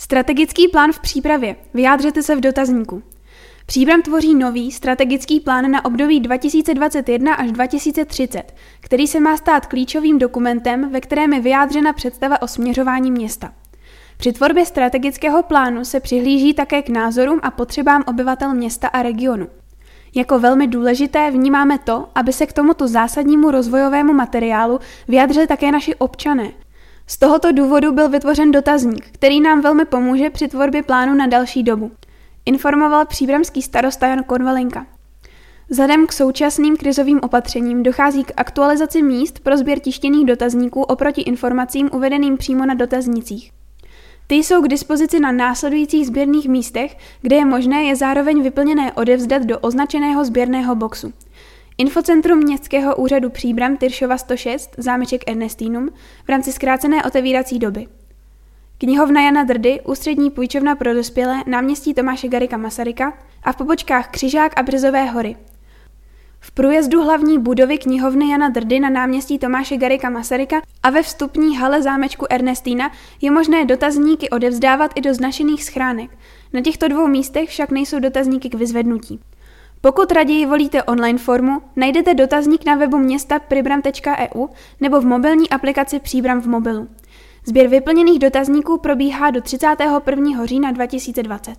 Strategický plán v přípravě. Vyjádřete se v dotazníku. Příbram tvoří nový strategický plán na období 2021 až 2030, který se má stát klíčovým dokumentem, ve kterém je vyjádřena představa o směřování města. Při tvorbě strategického plánu se přihlíží také k názorům a potřebám obyvatel města a regionu. Jako velmi důležité vnímáme to, aby se k tomuto zásadnímu rozvojovému materiálu vyjádřili také naši občané. Z tohoto důvodu byl vytvořen dotazník, který nám velmi pomůže při tvorbě plánu na další dobu. Informoval příbramský starosta Jan Konvalinka. Vzhledem k současným krizovým opatřením dochází k aktualizaci míst pro sběr tištěných dotazníků oproti informacím uvedeným přímo na dotaznicích. Ty jsou k dispozici na následujících sběrných místech, kde je možné je zároveň vyplněné odevzdat do označeného sběrného boxu. Infocentrum Městského úřadu Příbram Tyršova 106, zámeček Ernestínum, v rámci zkrácené otevírací doby. Knihovna Jana Drdy, ústřední půjčovna pro dospělé, náměstí Tomáše Garika Masaryka a v pobočkách Křižák a Brzové hory. V průjezdu hlavní budovy knihovny Jana Drdy na náměstí Tomáše Garika Masaryka a ve vstupní hale zámečku Ernestína je možné dotazníky odevzdávat i do znašených schránek. Na těchto dvou místech však nejsou dotazníky k vyzvednutí. Pokud raději volíte online formu, najdete dotazník na webu města pribram.eu nebo v mobilní aplikaci Příbram v mobilu. Sběr vyplněných dotazníků probíhá do 31. října 2020.